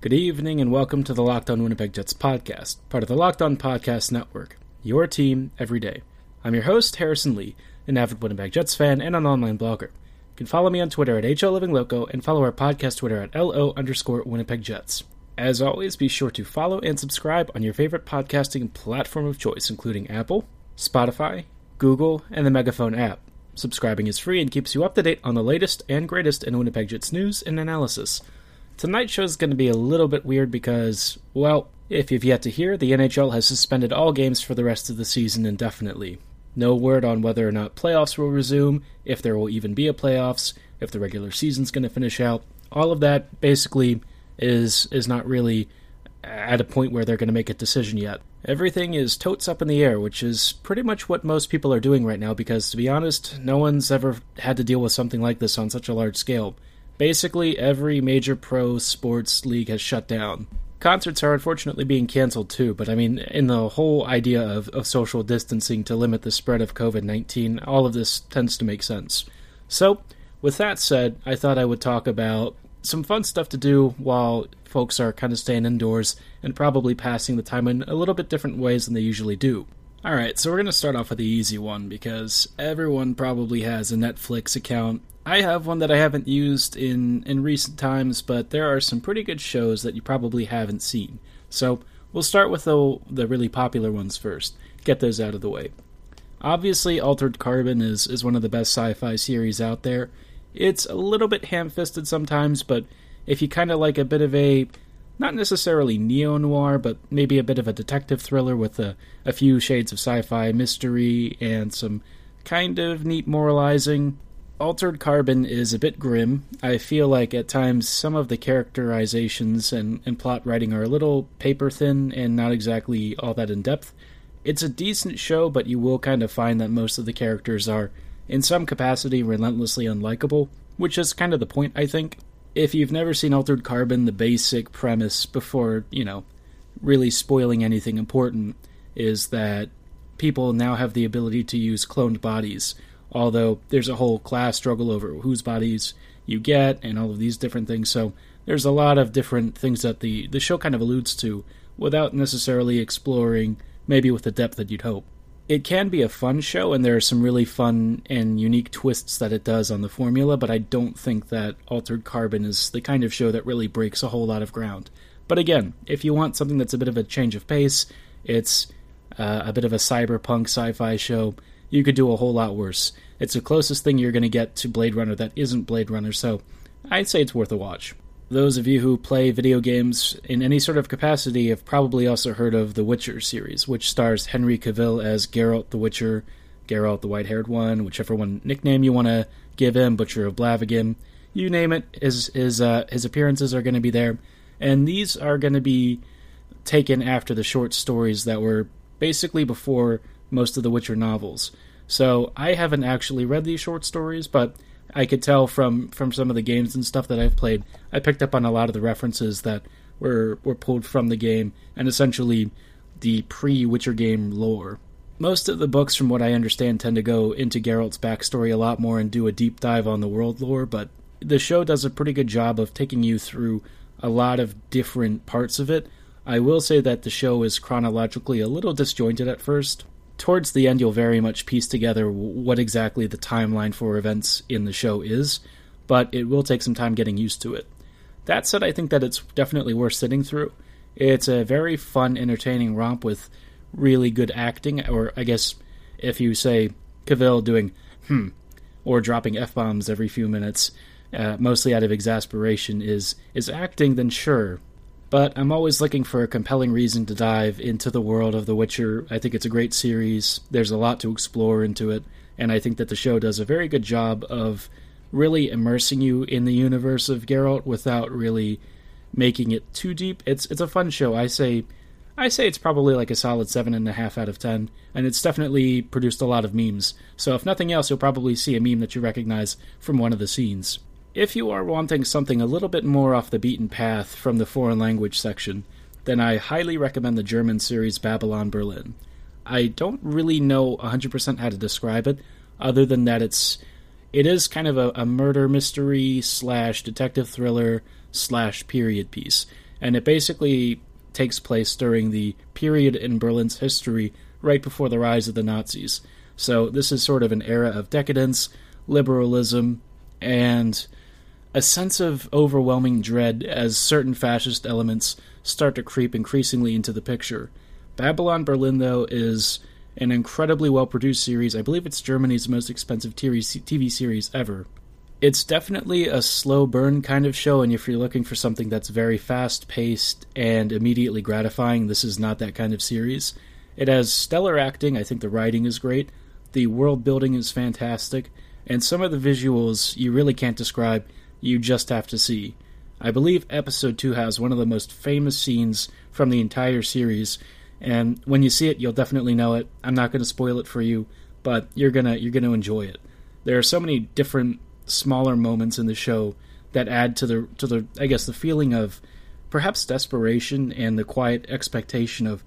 Good evening and welcome to the Locked On Winnipeg Jets podcast, part of the Locked On Podcast Network. Your team every day. I'm your host, Harrison Lee, an avid Winnipeg Jets fan and an online blogger. You can follow me on Twitter at HLLivingLoco and follow our podcast Twitter at LO underscore Winnipeg Jets. As always, be sure to follow and subscribe on your favorite podcasting platform of choice, including Apple, Spotify, Google, and the Megaphone app. Subscribing is free and keeps you up to date on the latest and greatest in Winnipeg Jets news and analysis. Tonight's show is going to be a little bit weird because, well, if you've yet to hear, the NHL has suspended all games for the rest of the season indefinitely. No word on whether or not playoffs will resume, if there will even be a playoffs, if the regular season's going to finish out. All of that basically is is not really at a point where they're going to make a decision yet. Everything is totes up in the air, which is pretty much what most people are doing right now because to be honest, no one's ever had to deal with something like this on such a large scale. Basically, every major pro sports league has shut down. Concerts are unfortunately being canceled too, but I mean, in the whole idea of, of social distancing to limit the spread of COVID 19, all of this tends to make sense. So, with that said, I thought I would talk about some fun stuff to do while folks are kind of staying indoors and probably passing the time in a little bit different ways than they usually do. Alright, so we're going to start off with the easy one because everyone probably has a Netflix account I have one that I haven't used in in recent times, but there are some pretty good shows that you probably haven't seen. So we'll start with the the really popular ones first. Get those out of the way. Obviously, Altered Carbon is is one of the best sci-fi series out there. It's a little bit ham-fisted sometimes, but if you kind of like a bit of a not necessarily neo noir, but maybe a bit of a detective thriller with a, a few shades of sci fi mystery and some kind of neat moralizing, Altered Carbon is a bit grim. I feel like at times some of the characterizations and, and plot writing are a little paper thin and not exactly all that in depth. It's a decent show, but you will kind of find that most of the characters are, in some capacity, relentlessly unlikable, which is kind of the point, I think. If you've never seen Altered Carbon, the basic premise before, you know, really spoiling anything important is that people now have the ability to use cloned bodies although there's a whole class struggle over whose bodies you get and all of these different things. So there's a lot of different things that the, the show kind of alludes to without necessarily exploring maybe with the depth that you'd hope. It can be a fun show, and there are some really fun and unique twists that it does on the formula, but I don't think that Altered Carbon is the kind of show that really breaks a whole lot of ground. But again, if you want something that's a bit of a change of pace, it's uh, a bit of a cyberpunk sci fi show, you could do a whole lot worse. It's the closest thing you're going to get to Blade Runner that isn't Blade Runner, so I'd say it's worth a watch. Those of you who play video games in any sort of capacity have probably also heard of the Witcher series, which stars Henry Cavill as Geralt the Witcher, Geralt the white haired one, whichever one nickname you want to give him, Butcher of Blaviken. You name it, his, his, uh, his appearances are going to be there. And these are going to be taken after the short stories that were basically before most of the Witcher novels. So I haven't actually read these short stories, but I could tell from from some of the games and stuff that I've played, I picked up on a lot of the references that were were pulled from the game and essentially the pre-Witcher game lore. Most of the books, from what I understand, tend to go into Geralt's backstory a lot more and do a deep dive on the world lore, but the show does a pretty good job of taking you through a lot of different parts of it. I will say that the show is chronologically a little disjointed at first, towards the end, you'll very much piece together what exactly the timeline for events in the show is, but it will take some time getting used to it. That said, I think that it's definitely worth sitting through. It's a very fun, entertaining romp with really good acting, or I guess if you say Cavill doing hmm or dropping f bombs every few minutes, uh, mostly out of exasperation, is is acting, then sure, but I'm always looking for a compelling reason to dive into the world of The Witcher. I think it's a great series. There's a lot to explore into it, and I think that the show does a very good job of really immersing you in the universe of Geralt without really making it too deep. It's it's a fun show. I say I say it's probably like a solid seven and a half out of ten, and it's definitely produced a lot of memes. So if nothing else, you'll probably see a meme that you recognize from one of the scenes. If you are wanting something a little bit more off the beaten path from the foreign language section, then I highly recommend the German series Babylon Berlin. I don't really know 100% how to describe it, other than that it's it is kind of a, a murder mystery slash detective thriller slash period piece. and it basically takes place during the period in Berlin's history right before the rise of the Nazis. So this is sort of an era of decadence, liberalism, and a sense of overwhelming dread as certain fascist elements start to creep increasingly into the picture. Babylon Berlin, though, is an incredibly well produced series. I believe it's Germany's most expensive TV series ever. It's definitely a slow burn kind of show, and if you're looking for something that's very fast paced and immediately gratifying, this is not that kind of series. It has stellar acting, I think the writing is great, the world building is fantastic, and some of the visuals you really can't describe, you just have to see. I believe episode 2 has one of the most famous scenes from the entire series, and when you see it, you'll definitely know it. I'm not going to spoil it for you, but you're going to you're going to enjoy it. There are so many different smaller moments in the show that add to the to the I guess the feeling of perhaps desperation and the quiet expectation of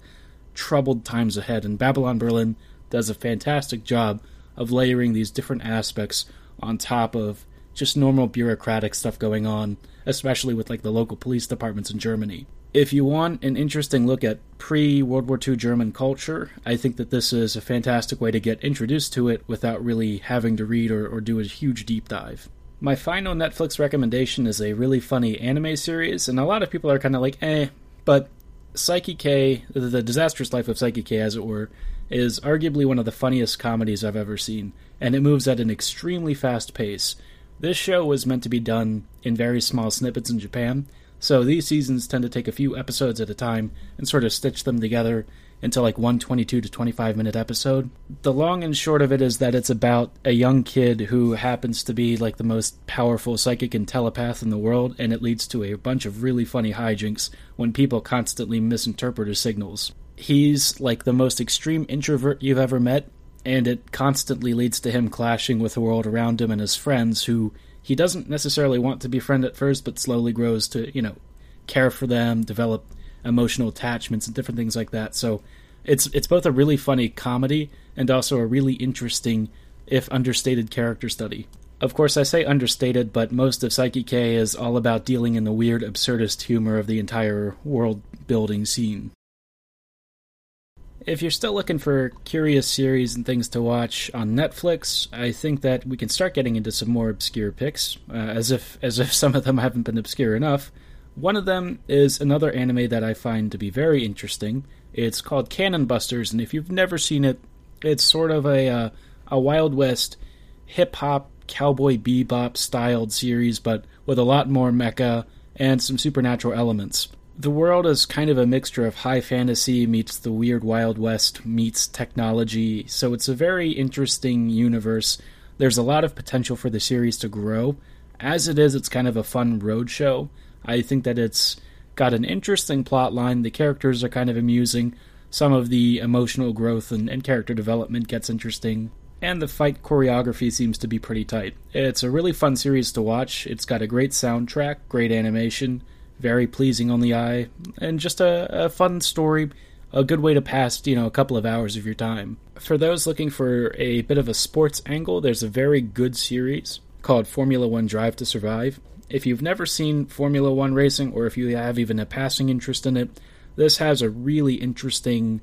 troubled times ahead. And Babylon Berlin does a fantastic job of layering these different aspects on top of just normal bureaucratic stuff going on, especially with like the local police departments in Germany. If you want an interesting look at pre World War II German culture, I think that this is a fantastic way to get introduced to it without really having to read or, or do a huge deep dive. My final Netflix recommendation is a really funny anime series, and a lot of people are kind of like, eh, but Saiki K, The Disastrous Life of Saiki K, as it were, is arguably one of the funniest comedies I've ever seen, and it moves at an extremely fast pace. This show was meant to be done in very small snippets in Japan, so these seasons tend to take a few episodes at a time and sort of stitch them together into like one 22 to 25 minute episode. The long and short of it is that it's about a young kid who happens to be like the most powerful psychic and telepath in the world, and it leads to a bunch of really funny hijinks when people constantly misinterpret his signals. He's like the most extreme introvert you've ever met, and it constantly leads to him clashing with the world around him and his friends who he doesn't necessarily want to befriend at first, but slowly grows to, you know, care for them, develop emotional attachments and different things like that. So it's it's both a really funny comedy and also a really interesting, if understated, character study. Of course, I say understated, but most of Saiki K is all about dealing in the weird, absurdist humor of the entire world building scene. If you're still looking for curious series and things to watch on Netflix, I think that we can start getting into some more obscure picks, uh, as if as if some of them haven't been obscure enough. One of them is another anime that I find to be very interesting. It's called Cannon Busters, and if you've never seen it, it's sort of a uh, a Wild West hip hop cowboy bebop styled series, but with a lot more mecha and some supernatural elements the world is kind of a mixture of high fantasy meets the weird Wild West meets technology, so it's a very interesting universe. There's a lot of potential for the series to grow. As it is, it's kind of a fun road show. I think that it's got an interesting plot line. The characters are kind of amusing. Some of the emotional growth and, and character development gets interesting. And the fight choreography seems to be pretty tight. It's a really fun series to watch. It's got a great soundtrack, great animation very pleasing on the eye, and just a, a fun story, a good way to pass, you know, a couple of hours of your time. For those looking for a bit of a sports angle, there's a very good series called Formula One Drive to Survive. If you've never seen Formula One racing, or if you have even a passing interest in it, this has a really interesting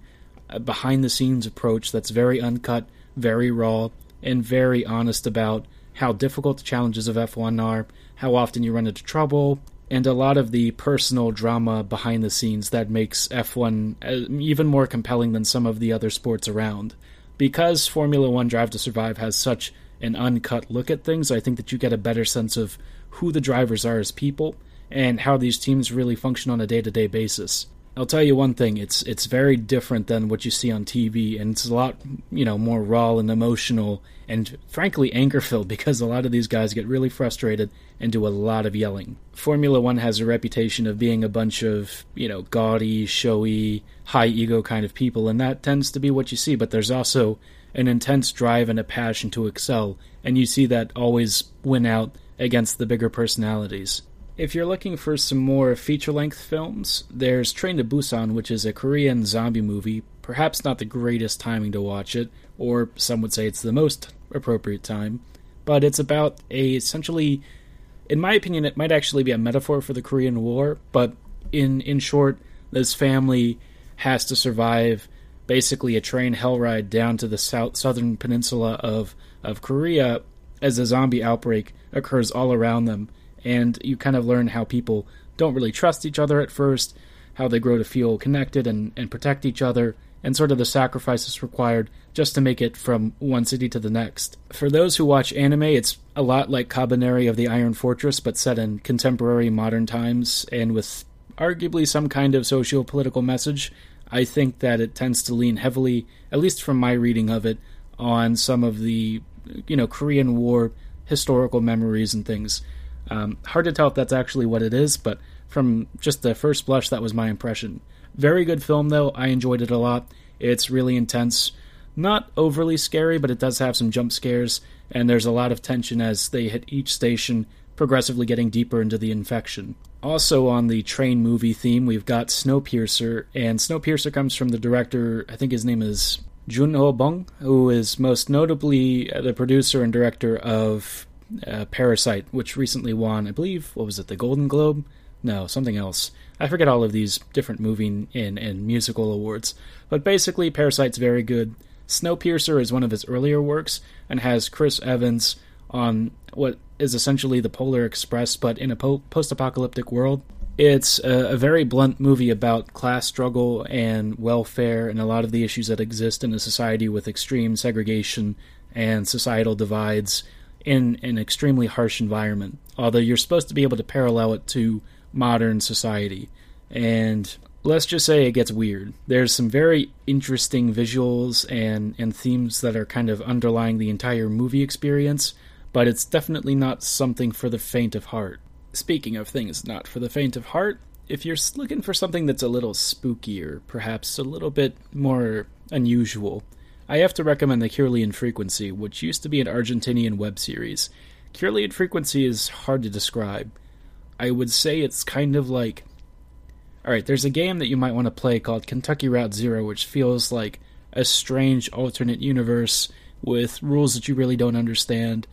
uh, behind the scenes approach that's very uncut, very raw, and very honest about how difficult the challenges of F1 are, how often you run into trouble, and a lot of the personal drama behind the scenes that makes F1 uh, even more compelling than some of the other sports around. Because Formula One Drive to Survive has such an uncut look at things, I think that you get a better sense of who the drivers are as people and how these teams really function on a day to day basis. I'll tell you one thing, it's it's very different than what you see on TV and it's a lot, you know, more raw and emotional and frankly anger filled because a lot of these guys get really frustrated and do a lot of yelling. Formula 1 has a reputation of being a bunch of, you know, gaudy, showy, high ego kind of people and that tends to be what you see, but there's also an intense drive and a passion to excel and you see that always win out against the bigger personalities. If you're looking for some more feature length films, there's Train to Busan, which is a Korean zombie movie. Perhaps not the greatest timing to watch it, or some would say it's the most appropriate time, but it's about a essentially, in my opinion, it might actually be a metaphor for the Korean War, but In in short, this family has to survive basically a train hell ride down to the south southern peninsula of of Korea as a zombie outbreak occurs all around them, and you kind of learn how people don't really trust each other at first, how they grow to feel connected and, and protect each other, and sort of the sacrifices required just to make it from one city to the next. For those who watch anime, it's a lot like Kabaneri of the Iron Fortress, but set in contemporary modern times and with arguably some kind of socio political message. I think that it tends to lean heavily, at least from my reading of it, on some of the, you know, Korean War historical memories and things. Um, hard to tell if that's actually what it is, but from just the first blush, that was my impression. Very good film, though. I enjoyed it a lot. It's really intense. Not overly scary, but it does have some jump scares, and there's a lot of tension as they hit each station, progressively getting deeper into the infection. Also, on the train movie theme, we've got Snowpiercer, and Snowpiercer comes from the director, I think his name is Jun Ho Bong, who is most notably the producer and director of uh, Parasite, which recently won, I believe, what was it, the Golden Globe? No, something else. I forget all of these different movie and, and musical awards. But basically, Parasite's very good. Snowpiercer is one of his earlier works and has Chris Evans on what is essentially the Polar Express, but in a po- post apocalyptic world. It's a, a, very blunt movie about class struggle and welfare and a lot of the issues that exist in a society with extreme segregation and societal divides in an extremely harsh environment. Although you're supposed to be able to parallel it to modern society. And let's just say it gets weird. There's some very interesting visuals and, and themes that are kind of underlying the entire movie experience, but it's definitely not something for the faint of heart. Speaking of things not for the faint of heart, if you're looking for something that's a little spookier, perhaps a little bit more unusual, I have to recommend The Kirlian Frequency, which used to be an Argentinian web series. Kirlian Frequency is hard to describe. I would say it's kind of like. Alright, there's a game that you might want to play called Kentucky Route Zero, which feels like a strange alternate universe with rules that you really don't understand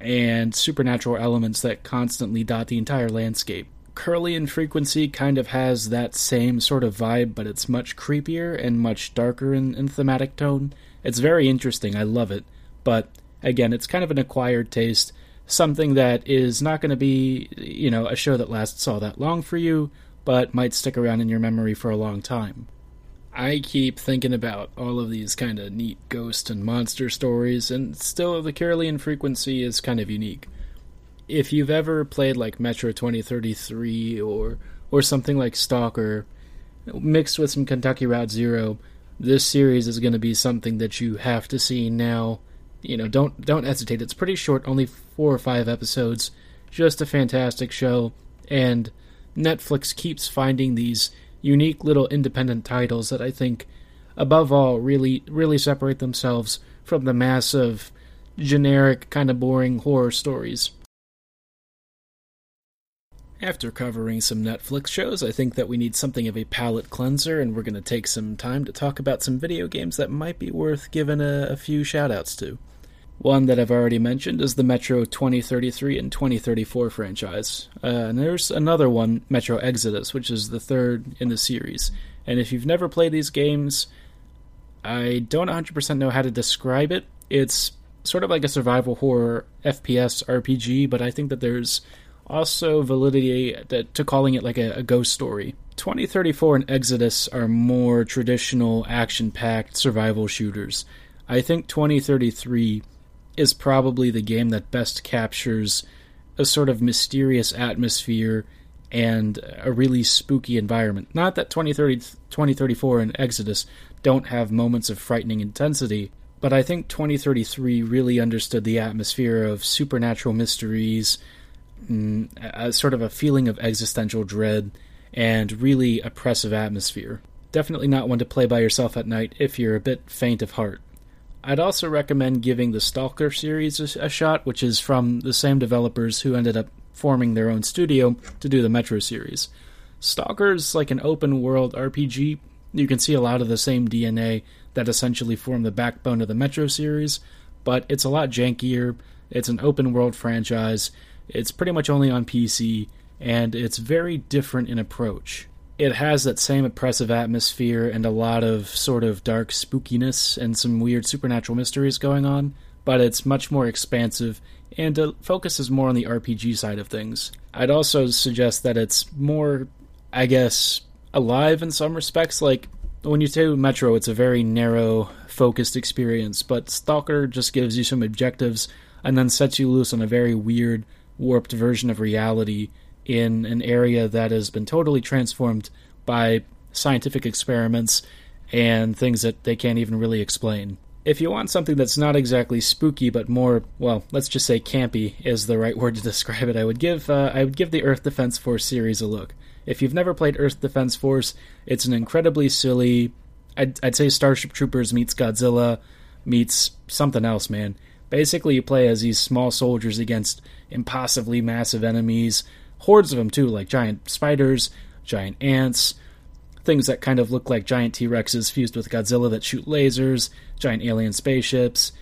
and supernatural elements that constantly dot the entire landscape. Kirlian Frequency kind of has that same sort of vibe, but it's much creepier and much darker in, in thematic tone. It's very interesting, I love it, but again, it's kind of an acquired taste, something that is not going to be, you know, a show that lasts all that long for you, but might stick around in your memory for a long time. I keep thinking about all of these kind of neat ghost and monster stories, and still the Kirlian frequency is kind of unique. If you've ever played like Metro 2033 or or something like Stalker, mixed with some Kentucky Route Zero, this series is going to be something that you have to see now you know, don't don't hesitate. It's pretty short, only four or five episodes. Just a fantastic show, and Netflix keeps finding these unique little independent titles that I think, above all, really really separate themselves from the mass of generic, kind of boring horror stories. After covering some Netflix shows, I think that we need something of a palate cleanser, and we're going to take some time to talk about some video games that might be worth giving a, a few shoutouts to. One that I've already mentioned is the Metro 2033 and 2034 franchise. Uh, and there's another one, Metro Exodus, which is the third in the series. And if you've never played these games, I don't 100% know how to describe it. It's sort of like a survival horror FPS RPG, but I think that there's also validity to calling it like a, a ghost story. 2034 and Exodus are more traditional action packed survival shooters. I think 2033 is probably the game that best captures a sort of mysterious atmosphere and a really spooky environment. Not that 2030, 2034 and Exodus don't have moments of frightening intensity, but I think 2033 really understood the atmosphere of supernatural mysteries, Mm, a sort of a feeling of existential dread, and really oppressive atmosphere. Definitely not one to play by yourself at night if you're a bit faint of heart. I'd also recommend giving the Stalker series a, a, shot, which is from the same developers who ended up forming their own studio to do the Metro series. Stalker's like an open world RPG. You can see a lot of the same DNA that essentially formed the backbone of the Metro series, but it's a lot jankier. It's an open world franchise. It's pretty much only on PC, and it's very different in approach. it has that same oppressive atmosphere and a lot of sort of dark spookiness and some weird supernatural mysteries going on, but it's much more expansive and it focuses more on the RPG side of things. I'd also suggest that it's more, I guess, alive in some respects. Like when you do Metro, it's a very narrow, focused experience, but Stalker just gives you some objectives and then sets you loose on a very weird, warped version of reality in an area that has been totally transformed by scientific experiments and things that they can't even really explain. If you want something that's not exactly spooky but more, well, let's just say campy is the right word to describe it, I would give uh, I would give the Earth Defense Force series a look. If you've never played Earth Defense Force, it's an incredibly silly. I'd, I'd say Starship Troopers meets Godzilla meets something else, man. Basically, you play as these small soldiers against impossibly massive enemies hordes of them too, like giant spiders, giant ants, things that kind of look like giant T Rexes fused with Godzilla that shoot lasers, giant alien spaceships.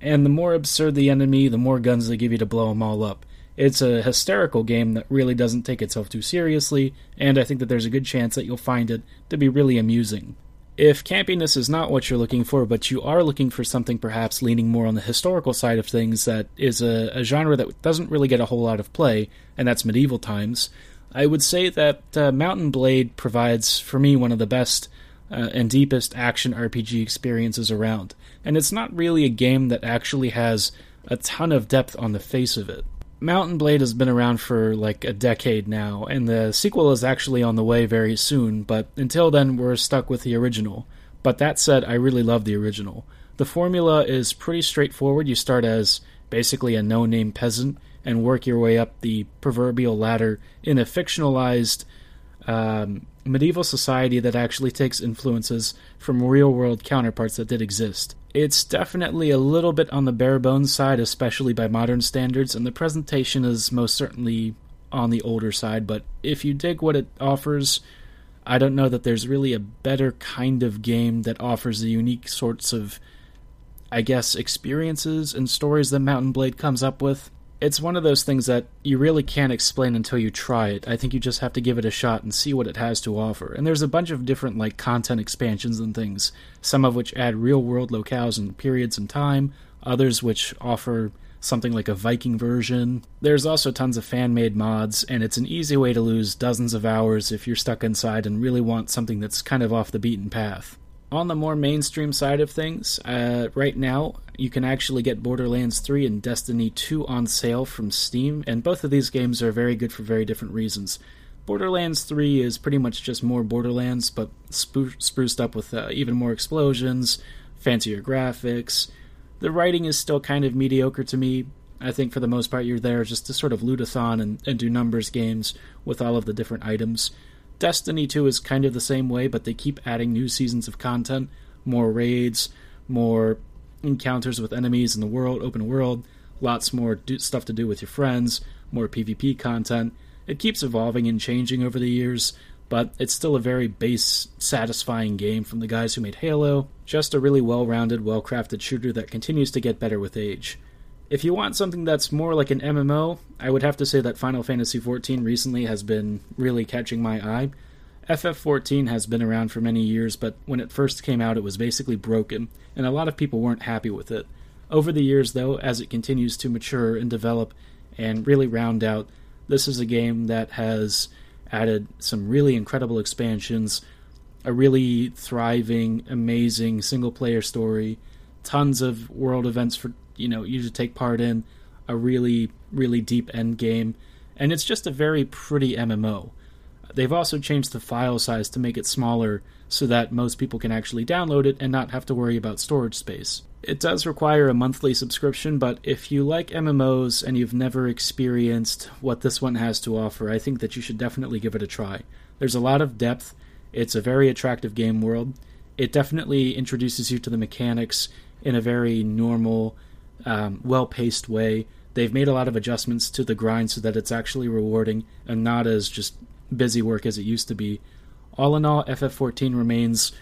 And the more absurd the enemy, the more guns they give you to blow them all up. It's a hysterical game that really doesn't take itself too seriously, and I think that there's a good chance that you'll find it to be really amusing. If campiness is not what you're looking for, but you are looking for something perhaps leaning more on the historical side of things that is a, a genre that doesn't really get a whole lot of play, and that's medieval times, I would say that uh, Mount and Blade provides, for me, one of the best uh, and deepest action RPG experiences around. And it's not really a game that actually has a ton of depth on the face of it. Mount and Blade has been around for like a decade now, and the sequel is actually on the way very soon, but until then, we're stuck with the original. But that said, I really love the original. The formula is pretty straightforward. You start as basically a no name peasant and work your way up the proverbial ladder in a fictionalized um, medieval society that actually takes influences from real world counterparts that did exist. It's definitely a little bit on the bare bones side, especially by modern standards, and the presentation is most certainly on the older side, but if you dig what it offers, I don't know that there's really a better kind of game that offers the unique sorts of, I guess, experiences and stories that Mount and Blade comes up with it's one of those things that you really can't explain until you try it. I think you just have to give it a shot and see what it has to offer. And there's a bunch of different like content expansions and things, some of which add real-world locales and periods in time, others which offer something like a Viking version. There's also tons of fan-made mods, and it's an easy way to lose dozens of hours if you're stuck inside and really want something that's kind of off the beaten path. On the more mainstream side of things, uh, right now you can actually get Borderlands 3 and Destiny 2 on sale from Steam, and both of these games are very good for very different reasons. Borderlands 3 is pretty much just more Borderlands, but spru- spruced up with uh, even more explosions, fancier graphics. The writing is still kind of mediocre to me. I think for the most part you're there just to sort of loot lootathon and, and do numbers games with all of the different items. Destiny 2 is kind of the same way, but they keep adding new seasons of content, more raids, more encounters with enemies in the world, open world, lots more do- stuff to do with your friends, more PvP content. It keeps evolving and changing over the years, but it's still a very base, satisfying game from the guys who made Halo. Just a really well rounded, well crafted shooter that continues to get better with age. If you want something that's more like an MMO, I would have to say that Final Fantasy XIV recently has been really catching my eye. FF14 has been around for many years, but when it first came out, it was basically broken, and a lot of people weren't happy with it. Over the years, though, as it continues to mature and develop and really round out, this is a game that has added some really incredible expansions, a really thriving, amazing single player story, tons of world events for you know you to take part in a really really deep end game, and it's just a very pretty MMO. They've also changed the file size to make it smaller so that most people can actually download it and not have to worry about storage space. It does require a monthly subscription, but if you like MMOs and you've never experienced what this one has to offer, I think that you should definitely give it a try. There's a lot of depth, it's a very attractive game world. It definitely introduces you to the mechanics in a very normal um, well paced way. They've made a lot of adjustments to the grind so that it's actually rewarding and not as just busy work as it used to be. All in all, FF14 remains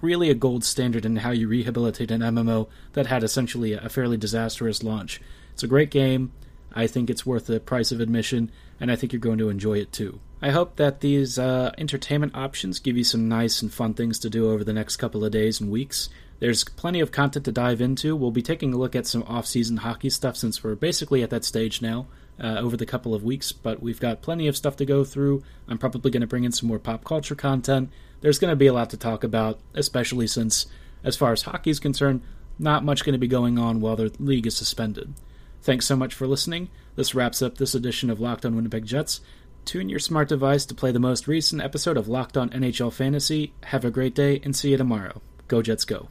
really a gold standard in how you rehabilitate an MMO that had essentially a fairly disastrous launch. It's a great game. I think it's worth the price of admission, and I think you're going to enjoy it too. I hope that these uh, entertainment options give you some nice and fun things to do over the next couple of days and weeks. There's plenty of content to dive into. We'll be taking a look at some off season hockey stuff since we're basically at that stage now uh, over the couple of weeks, but we've got plenty of stuff to go through. I'm probably going to bring in some more pop culture content. There's going to be a lot to talk about, especially since, as far as hockey is concerned, not much going to be going on while the league is suspended. Thanks so much for listening. This wraps up this edition of Locked On Winnipeg Jets. Tune your smart device to play the most recent episode of Locked On NHL Fantasy. Have a great day and see you tomorrow. Go Jets Go.